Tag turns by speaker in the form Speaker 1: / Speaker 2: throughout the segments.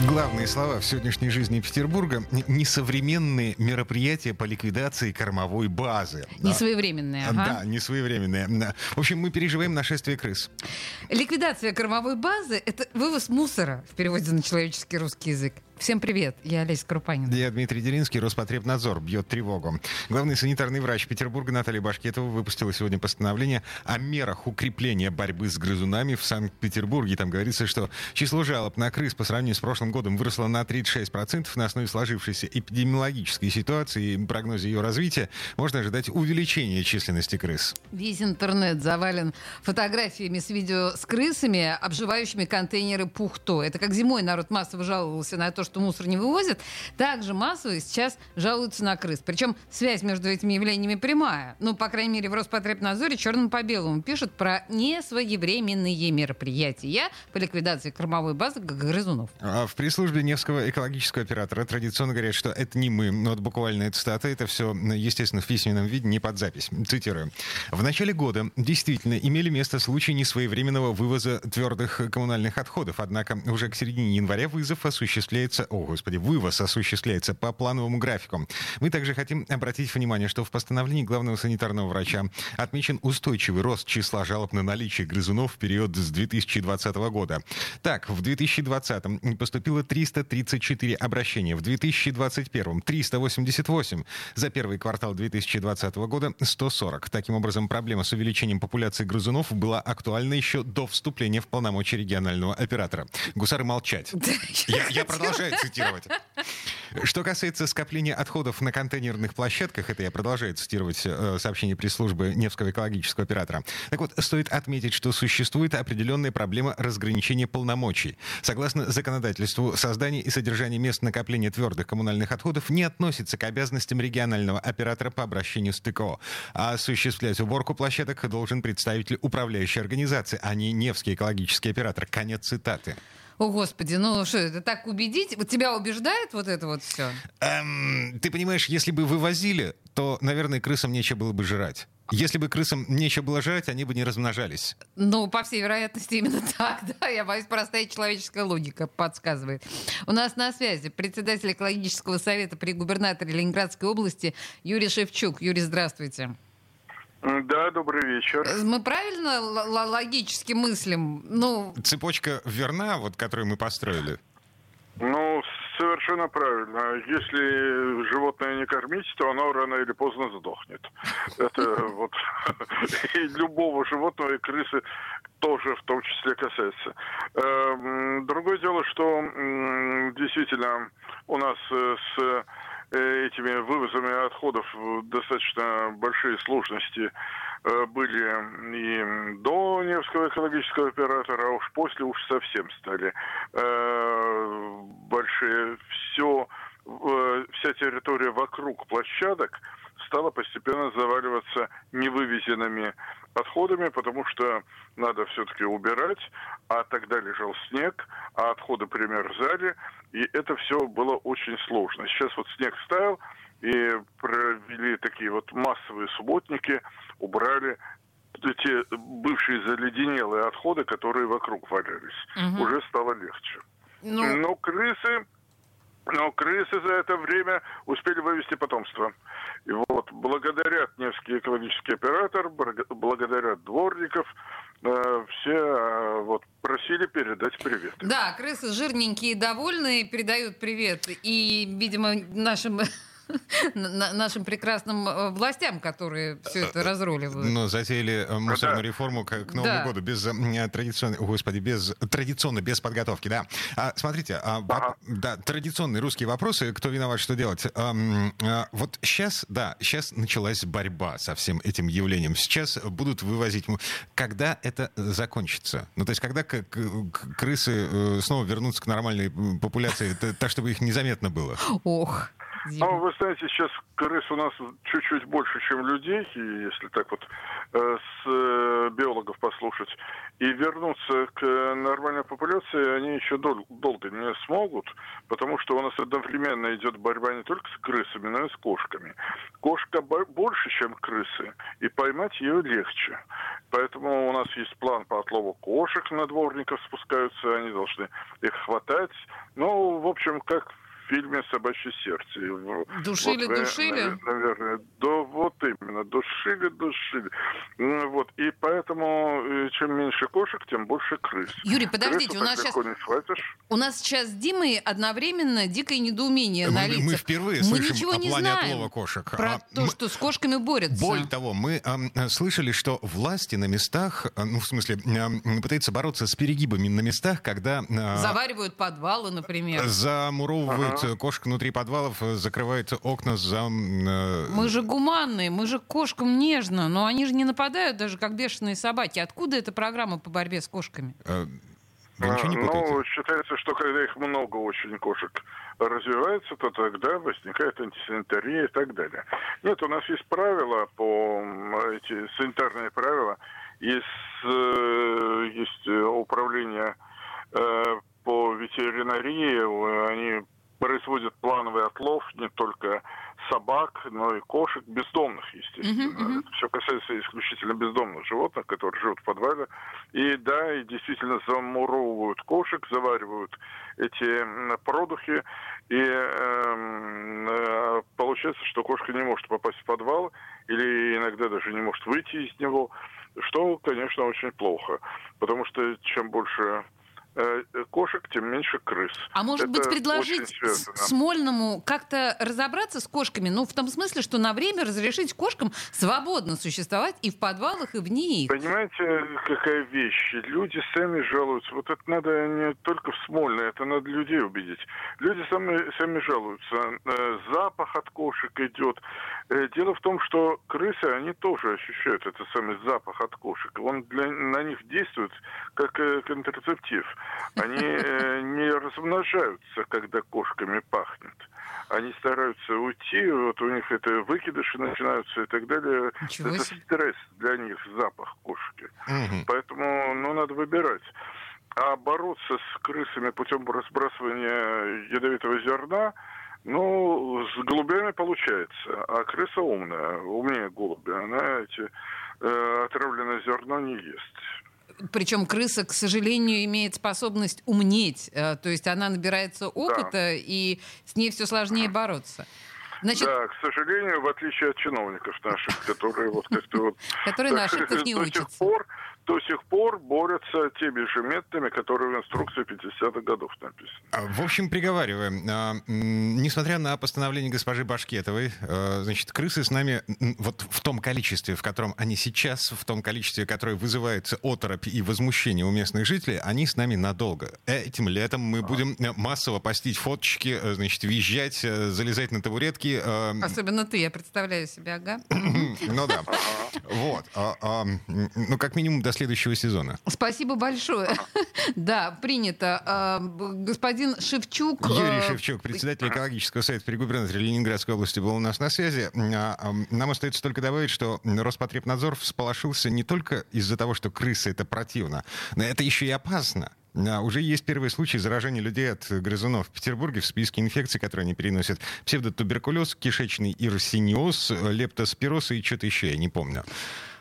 Speaker 1: Главные слова в сегодняшней жизни Петербурга – несовременные мероприятия по ликвидации кормовой базы.
Speaker 2: Несвоевременные, ага.
Speaker 1: Да, несвоевременные. В общем, мы переживаем нашествие крыс.
Speaker 2: Ликвидация кормовой базы – это вывоз мусора в переводе на человеческий русский язык. Всем привет, я Олеся Крупанин.
Speaker 1: Я Дмитрий Делинский, Роспотребнадзор бьет тревогу. Главный санитарный врач Петербурга Наталья Башкетова выпустила сегодня постановление о мерах укрепления борьбы с грызунами в Санкт-Петербурге. Там говорится, что число жалоб на крыс по сравнению с прошлым годом выросло на 36%. На основе сложившейся эпидемиологической ситуации и прогнозе ее развития можно ожидать увеличения численности крыс.
Speaker 2: Весь интернет завален фотографиями с видео с крысами, обживающими контейнеры Пухто. Это как зимой народ массово жаловался на то, что мусор не вывозят, также массово сейчас жалуются на крыс. Причем связь между этими явлениями прямая. Ну, по крайней мере, в Роспотребнадзоре черным по белому пишут про несвоевременные мероприятия по ликвидации кормовой базы грызунов.
Speaker 1: А в пресс-службе Невского экологического оператора традиционно говорят, что это не мы, но вот буквально цитата, это все, естественно, в письменном виде, не под запись. Цитирую. В начале года действительно имели место случаи несвоевременного вывоза твердых коммунальных отходов, однако уже к середине января вызов осуществляется осуществляется, о господи, вывоз осуществляется по плановому графику. Мы также хотим обратить внимание, что в постановлении главного санитарного врача отмечен устойчивый рост числа жалоб на наличие грызунов в период с 2020 года. Так, в 2020 поступило 334 обращения, в 2021 388, за первый квартал 2020 года 140. Таким образом, проблема с увеличением популяции грызунов была актуальна еще до вступления в полномочия регионального оператора. Гусары молчать. Я, я продолжаю цитировать. Что касается скопления отходов на контейнерных площадках, это я продолжаю цитировать э, сообщение пресс-службы Невского экологического оператора. Так вот, стоит отметить, что существует определенная проблема разграничения полномочий. Согласно законодательству, создание и содержание мест накопления твердых коммунальных отходов не относится к обязанностям регионального оператора по обращению с ТКО. А осуществлять уборку площадок должен представитель управляющей организации, а не Невский экологический оператор. Конец цитаты.
Speaker 2: О, Господи, ну что, это так убедить? Вот тебя убеждает вот это вот все?
Speaker 1: Эм, ты понимаешь, если бы вывозили, то, наверное, крысам нечего было бы жрать. Если бы крысам нечего было жрать, они бы не размножались.
Speaker 2: Ну, по всей вероятности, именно так, да. Я боюсь, простая человеческая логика подсказывает. У нас на связи председатель экологического совета при губернаторе Ленинградской области Юрий Шевчук. Юрий, здравствуйте.
Speaker 3: Да, добрый вечер.
Speaker 2: Мы правильно логически мыслим? Ну...
Speaker 1: Цепочка верна, вот, которую мы построили?
Speaker 3: Ну, совершенно правильно. Если животное не кормить, то оно рано или поздно сдохнет. Это вот и любого животного, и крысы тоже в том числе касается. Эм, другое дело, что действительно у нас э, с Э, этими вывозами отходов достаточно большие сложности э, были и до Невского экологического оператора, а уж после уж совсем стали э, большие. Все, вся территория вокруг площадок стала постепенно заваливаться невывезенными отходами, потому что надо все-таки убирать, а тогда лежал снег, а отходы примерзали, и это все было очень сложно. Сейчас вот снег стаял, и провели такие вот массовые субботники, убрали эти бывшие заледенелые отходы, которые вокруг валялись. Угу. Уже стало легче. Ну... Но крысы но крысы за это время успели вывести потомство. И вот благодаря Невский экологический оператор, благодаря дворников, э, все э, вот просили передать привет.
Speaker 2: Да, крысы жирненькие довольные передают привет. И, видимо, нашим нашим прекрасным э, властям, которые все это разруливают.
Speaker 1: Ну, затеяли э, мусорную реформу к, Новому году без э, традиционной, господи, без традиционно, без подготовки, да. А, смотрите, а, да, традиционные русские вопросы, кто виноват, что делать. А, вот сейчас, да, сейчас началась борьба со всем этим явлением. Сейчас будут вывозить. Когда это закончится? Ну, то есть, когда крысы снова вернутся к нормальной популяции, так, чтобы их незаметно было?
Speaker 2: Ох.
Speaker 3: Ну, вы знаете, сейчас крыс у нас чуть-чуть больше, чем людей, и если так вот э, с э, биологов послушать, и вернуться к нормальной популяции они еще дол- долго не смогут, потому что у нас одновременно идет борьба не только с крысами, но и с кошками. Кошка больше, чем крысы, и поймать ее легче. Поэтому у нас есть план по отлову кошек на дворников спускаются, они должны их хватать. Ну, в общем, как фильме «Собачье сердце».
Speaker 2: Душили, вот, душили?
Speaker 3: Наверное, да, вот именно, душили, душили. Вот, и поэтому э, чем меньше кошек, тем больше крыс.
Speaker 2: Юрий, подождите, Крысу у нас сейчас... У нас сейчас с Димой одновременно дикое недоумение мы, на лицах.
Speaker 1: Мы впервые
Speaker 2: мы
Speaker 1: слышим
Speaker 2: ничего
Speaker 1: о
Speaker 2: не
Speaker 1: плане
Speaker 2: знаем
Speaker 1: отлова кошек.
Speaker 2: Про
Speaker 1: а,
Speaker 2: то,
Speaker 1: мы...
Speaker 2: что с кошками борются.
Speaker 1: Более того, мы э, слышали, что власти на местах, ну, в смысле, э, пытаются бороться с перегибами на местах, когда...
Speaker 2: Э, Заваривают подвалы, например.
Speaker 1: Замуровывают ага. кошек внутри подвалов, э, закрывают окна за...
Speaker 2: Э... Мы же гуманные, мы же кошкам нежно, но они же не нападают даже как бешеные собаки. Откуда эта программа по борьбе с кошками? Э,
Speaker 1: вы ничего не путаете?
Speaker 3: Ну, считается, что когда их много очень кошек развивается, то тогда возникает антисанитария и так далее. Нет, у нас есть правила по эти санитарные правила, есть, есть управление по ветеринарии, они производят плановый отлов не только собак, но и кошек, бездомных, естественно. Uh-huh, uh-huh. Это все касается исключительно бездомных животных, которые живут в подвале. И да, и действительно замуровывают кошек, заваривают эти продухи, и эм, э, получается, что кошка не может попасть в подвал, или иногда даже не может выйти из него, что, конечно, очень плохо, потому что чем больше кошек, тем меньше крыс.
Speaker 2: А может
Speaker 3: Это
Speaker 2: быть предложить Смольному как-то разобраться с кошками? Ну, в том смысле, что на время разрешить кошкам свободно существовать и в подвалах, и вне их.
Speaker 3: Понимаете, какая вещь? Люди сами жалуются. Вот это надо не только в Смольно, это надо людей убедить. Люди сами, сами жалуются. Э, запах от кошек идет. Э, дело в том, что крысы, они тоже ощущают этот самый запах от кошек. Он для, на них действует как контрацептив. Они э, не размножаются, когда кошками пахнет. Они стараются уйти, вот у них это выкидыши начинаются и так далее.
Speaker 2: Ничего
Speaker 3: это
Speaker 2: себе.
Speaker 3: стресс для них, запах кошки.
Speaker 1: Угу.
Speaker 3: Поэтому, ну, надо выбирать. А бороться с крысами путем разбрасывания ядовитого зерна, ну, с голубями получается. А крыса умная, умнее голубя. Она эти э, отравленное зерно не ест.
Speaker 2: Причем крыса, к сожалению, имеет способность умнеть. Э, то есть она набирается опыта, да. и с ней все сложнее бороться.
Speaker 3: Значит... Да, к сожалению, в отличие от чиновников наших, которые вот как-то вот...
Speaker 2: Которые на ошибках не учатся. До сих пор
Speaker 3: до сих пор борются теми же методами, которые в инструкции 50-х годов написаны.
Speaker 1: А, в общем, приговариваем. А, несмотря на постановление госпожи Башкетовой, а, значит, крысы с нами вот в том количестве, в котором они сейчас, в том количестве, которое вызывает оторопь и возмущение у местных жителей, они с нами надолго. Этим летом мы будем массово постить фоточки, э, значит, визжать, э, залезать на табуретки.
Speaker 2: Особенно ты, я представляю себя, ага.
Speaker 1: Ну да. Вот. Ну, как минимум, до следующего сезона.
Speaker 2: Спасибо большое. Да, принято. А, господин Шевчук...
Speaker 1: Юрий э, Шевчук, председатель экологического совета при губернаторе Ленинградской области, был у нас на связи. А, а, нам остается только добавить, что Роспотребнадзор всполошился не только из-за того, что крысы — это противно, но это еще и опасно. Уже есть первые случаи заражения людей от грызунов в Петербурге в списке инфекций, которые они переносят. Псевдотуберкулез, кишечный ирсиниоз, лептоспироз и что-то еще, я не помню.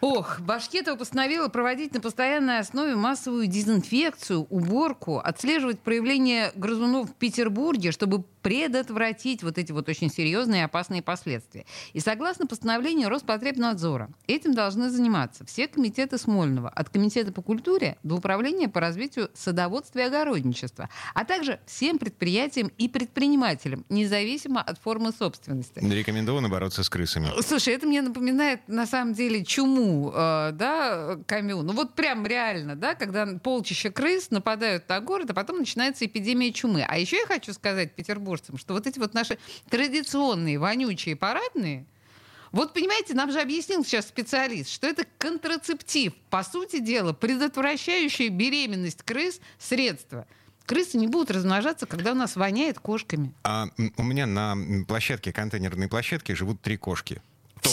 Speaker 2: Ох, Башкетова постановила проводить на постоянной основе массовую дезинфекцию, уборку, отслеживать проявление грызунов в Петербурге, чтобы предотвратить вот эти вот очень серьезные и опасные последствия. И согласно постановлению Роспотребнадзора, этим должны заниматься все комитеты Смольного, от Комитета по культуре до Управления по развитию садоводства и огородничества, а также всем предприятиям и предпринимателям, независимо от формы собственности.
Speaker 1: Рекомендовано бороться с крысами.
Speaker 2: Слушай, это мне напоминает на самом деле чуму э, да, Камю. Ну вот прям реально, да, когда полчища крыс нападают на город, а потом начинается эпидемия чумы. А еще я хочу сказать петербуржцам, что вот эти вот наши традиционные вонючие парадные, вот понимаете, нам же объяснил сейчас специалист, что это контрацептив, по сути дела, предотвращающее беременность крыс средство. крысы не будут размножаться, когда у нас воняет кошками.
Speaker 1: А у меня на площадке, контейнерной площадке живут три кошки.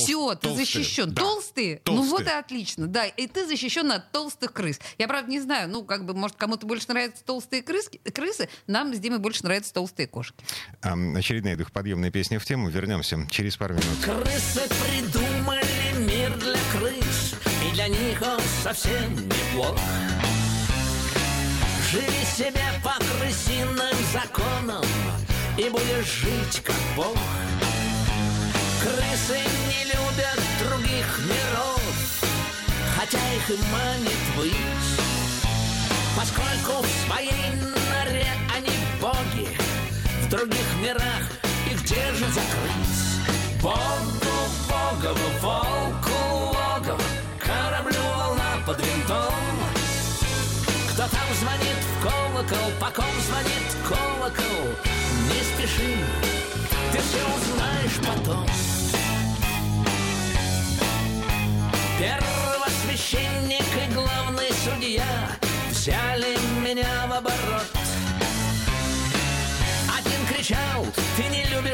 Speaker 2: Все, ты толстые. защищен. Да. Толстые? толстые? Ну вот и отлично. Да, и ты защищен от толстых крыс. Я, правда, не знаю, ну, как бы, может, кому-то больше нравятся толстые крыски, крысы, нам с Димой больше нравятся толстые кошки.
Speaker 1: А, очередная духоподъемная песня в тему. Вернемся через пару минут.
Speaker 4: Крысы придумали мир для крыс, и для них он совсем неплох. Живи себе по крысиным законам, и будешь жить как бог. Крысы не любят других миров, хотя их и манит быть. Поскольку в своей норе они боги, в других мирах их держат закрыть. Богу, Богову, волку, логово, кораблю волна под винтом. Кто там звонит в колокол, по ком звонит колокол, не спеши, ты все узнаешь потом.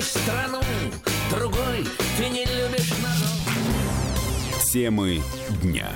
Speaker 4: Любишь страну Другой, ты не любишь народ
Speaker 5: Темы дня.